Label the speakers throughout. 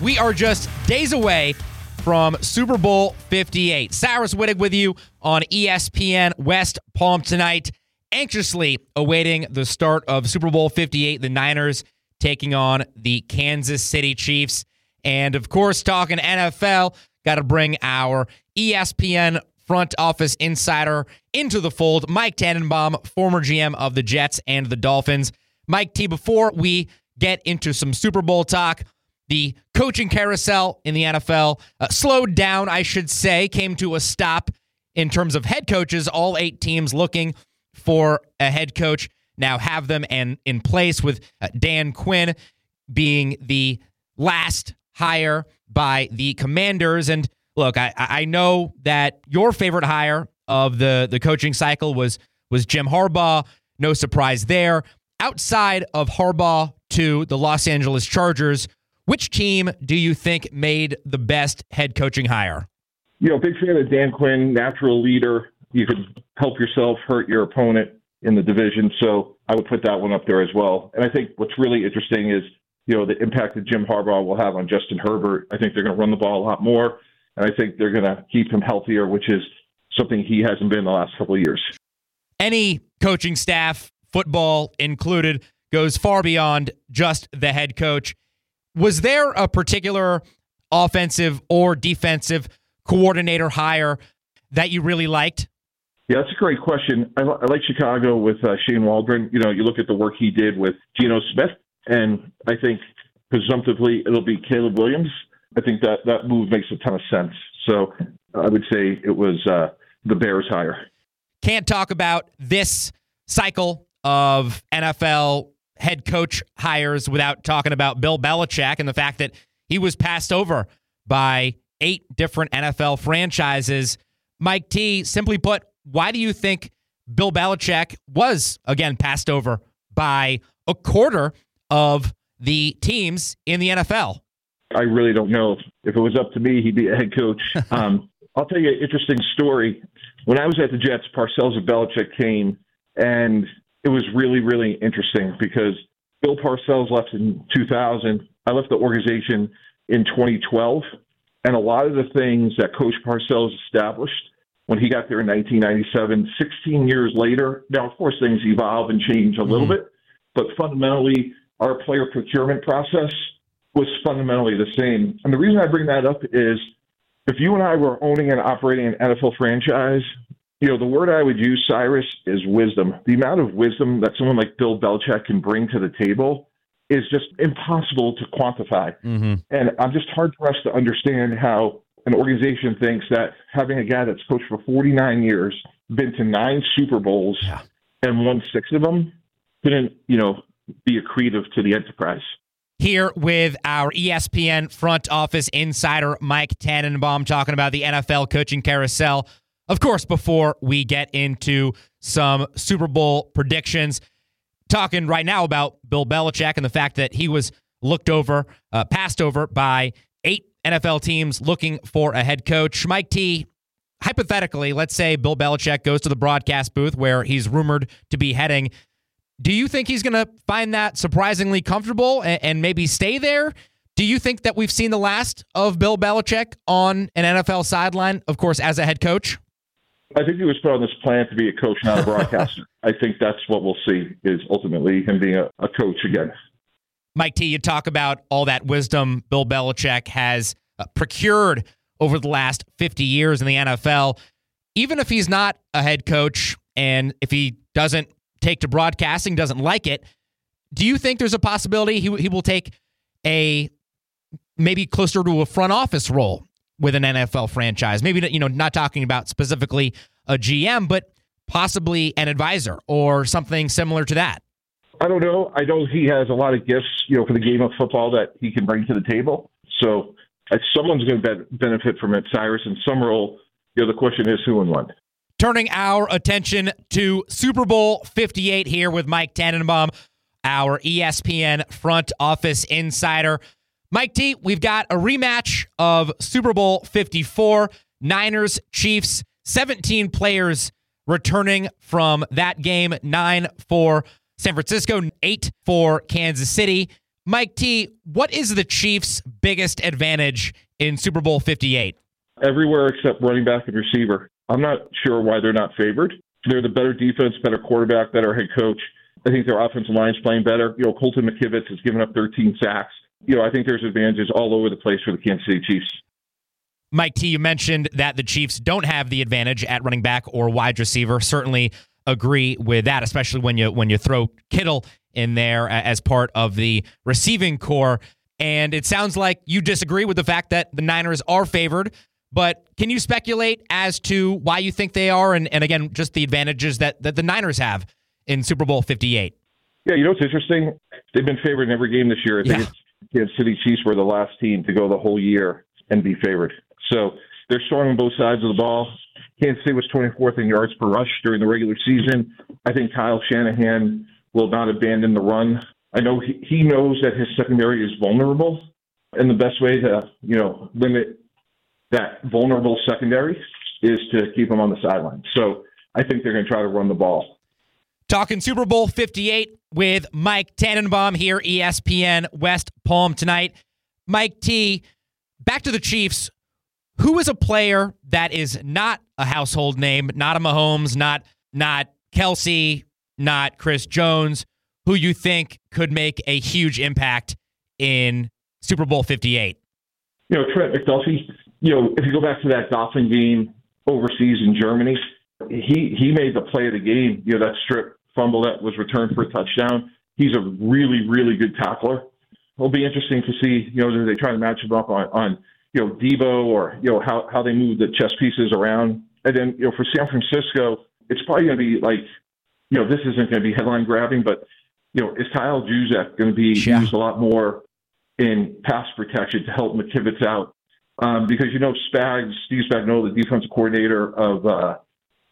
Speaker 1: We are just days away from Super Bowl 58. Cyrus Wittig with you on ESPN West Palm tonight, anxiously awaiting the start of Super Bowl 58. The Niners taking on the Kansas City Chiefs. And of course, talking NFL, got to bring our ESPN front office insider into the fold, Mike Tannenbaum, former GM of the Jets and the Dolphins. Mike T, before we get into some Super Bowl talk, the coaching carousel in the NFL uh, slowed down, I should say, came to a stop in terms of head coaches. All eight teams looking for a head coach now have them and in place with uh, Dan Quinn being the last hire by the Commanders. And look, I, I know that your favorite hire of the the coaching cycle was was Jim Harbaugh. No surprise there. Outside of Harbaugh to the Los Angeles Chargers, which team do you think made the best head coaching hire?
Speaker 2: You know, big fan of Dan Quinn, natural leader. You could help yourself hurt your opponent in the division. So I would put that one up there as well. And I think what's really interesting is, you know, the impact that Jim Harbaugh will have on Justin Herbert. I think they're going to run the ball a lot more. And I think they're going to keep him healthier, which is something he hasn't been the last couple of years.
Speaker 1: Any coaching staff, football included, goes far beyond just the head coach. Was there a particular offensive or defensive coordinator hire that you really liked?
Speaker 2: Yeah, that's a great question. I, I like Chicago with uh, Shane Waldron. You know, you look at the work he did with Geno Smith, and I think presumptively it'll be Caleb Williams. I think that that move makes a ton of sense. So I would say it was uh, the Bears hire.
Speaker 1: Can't talk about this cycle of NFL head coach hires without talking about Bill Belichick and the fact that he was passed over by eight different NFL franchises. Mike T, simply put, why do you think Bill Belichick was, again, passed over by a quarter of the teams in the NFL?
Speaker 2: I really don't know. If it was up to me, he'd be a head coach. Um, I'll tell you an interesting story. When I was at the Jets, Parcells and Belichick came, and it was really, really interesting because Bill Parcells left in 2000. I left the organization in 2012. And a lot of the things that Coach Parcells established when he got there in 1997, 16 years later, now, of course, things evolve and change a little mm-hmm. bit, but fundamentally, our player procurement process was fundamentally the same. And the reason I bring that up is if you and I were owning and operating an NFL franchise, you know, the word I would use, Cyrus, is wisdom. The amount of wisdom that someone like Bill Belichick can bring to the table is just impossible to quantify. Mm-hmm. And I'm just hard pressed to understand how an organization thinks that having a guy that's coached for 49 years, been to nine Super Bowls, yeah. and won six of them, couldn't, you know, be accretive to the enterprise.
Speaker 1: Here with our ESPN front office insider, Mike Tannenbaum, talking about the NFL coaching carousel. Of course, before we get into some Super Bowl predictions, talking right now about Bill Belichick and the fact that he was looked over, uh, passed over by eight NFL teams looking for a head coach. Mike T, hypothetically, let's say Bill Belichick goes to the broadcast booth where he's rumored to be heading. Do you think he's going to find that surprisingly comfortable and, and maybe stay there? Do you think that we've seen the last of Bill Belichick on an NFL sideline, of course, as a head coach?
Speaker 2: I think he was put on this plan to be a coach, not a broadcaster. I think that's what we'll see is ultimately him being a, a coach again.
Speaker 1: Mike T, you talk about all that wisdom Bill Belichick has uh, procured over the last 50 years in the NFL. Even if he's not a head coach and if he doesn't take to broadcasting, doesn't like it, do you think there's a possibility he, he will take a maybe closer to a front office role with an NFL franchise. Maybe you know, not talking about specifically a GM, but possibly an advisor or something similar to that.
Speaker 2: I don't know. I know he has a lot of gifts, you know, for the game of football that he can bring to the table. So uh, someone's going to benefit from it, Cyrus. And some role, you know, the question is who and when.
Speaker 1: Turning our attention to Super Bowl 58 here with Mike Tannenbaum, our ESPN front office insider. Mike T, we've got a rematch of Super Bowl 54, Niners, Chiefs, 17 players returning from that game, nine for San Francisco, eight for Kansas City. Mike T, what is the Chiefs' biggest advantage in Super Bowl 58?
Speaker 2: Everywhere except running back and receiver. I'm not sure why they're not favored. They're the better defense, better quarterback, better head coach. I think their offensive line's playing better. You know, Colton McKivitz has given up 13 sacks. You know, I think there's advantages all over the place for the Kansas City Chiefs.
Speaker 1: Mike T, you mentioned that the Chiefs don't have the advantage at running back or wide receiver. Certainly agree with that, especially when you when you throw Kittle in there as part of the receiving corps. And it sounds like you disagree with the fact that the Niners are favored. But can you speculate as to why you think they are, and, and again, just the advantages that, that the Niners have in Super Bowl 58?
Speaker 2: Yeah, you know what's interesting? They've been favored in every game this year. I think yeah. Kansas City Chiefs were the last team to go the whole year and be favored. So they're strong on both sides of the ball. Kansas City was 24th in yards per rush during the regular season. I think Kyle Shanahan will not abandon the run. I know he, he knows that his secondary is vulnerable, and the best way to you know limit that vulnerable secondary is to keep them on the sideline. So I think they're going to try to run the ball.
Speaker 1: Talking Super Bowl 58 with Mike Tannenbaum here, ESPN West Palm tonight. Mike T, back to the Chiefs. Who is a player that is not a household name, not a Mahomes, not not Kelce, not Chris Jones, who you think could make a huge impact in Super Bowl 58?
Speaker 2: You know, Trent McDuffie, you know, if you go back to that Dolphin game overseas in Germany, he he made the play of the game. You know, that strip fumble that was returned for a touchdown. He's a really, really good tackler. It'll be interesting to see, you know, do they try to match him up on, on you know, Deebo or, you know, how, how they move the chess pieces around. And then, you know, for San Francisco, it's probably going to be like, you know, this isn't going to be headline grabbing, but, you know, is Kyle Juszczyk going to be yeah. used a lot more in pass protection to help McKivitz out? Um, because, you know, Spags, Steve Spagnuolo, the defensive coordinator of uh,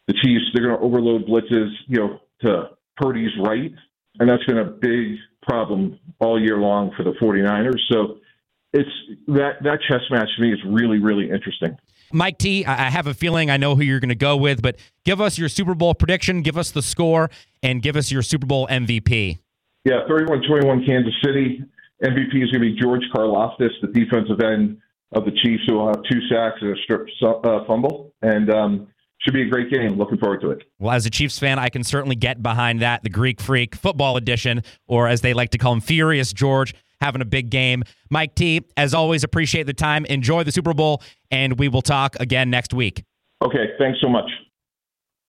Speaker 2: the Chiefs, they're going to overload blitzes, you know, to Purdy's right. And that's been a big problem all year long for the 49ers. So it's that, that chess match to me is really, really interesting.
Speaker 1: Mike T, I have a feeling I know who you're going to go with, but give us your Super Bowl prediction, give us the score, and give us your Super Bowl MVP.
Speaker 2: Yeah, 31 21 Kansas City. MVP is going to be George Karlaftis, the defensive end of the Chiefs, who will have two sacks and a strip uh, fumble. And um, should be a great game. Looking forward to it.
Speaker 1: Well, as a Chiefs fan, I can certainly get behind that. The Greek Freak football edition, or as they like to call him, Furious George, having a big game. Mike T, as always, appreciate the time. Enjoy the Super Bowl, and we will talk again next week.
Speaker 2: Okay. Thanks so much.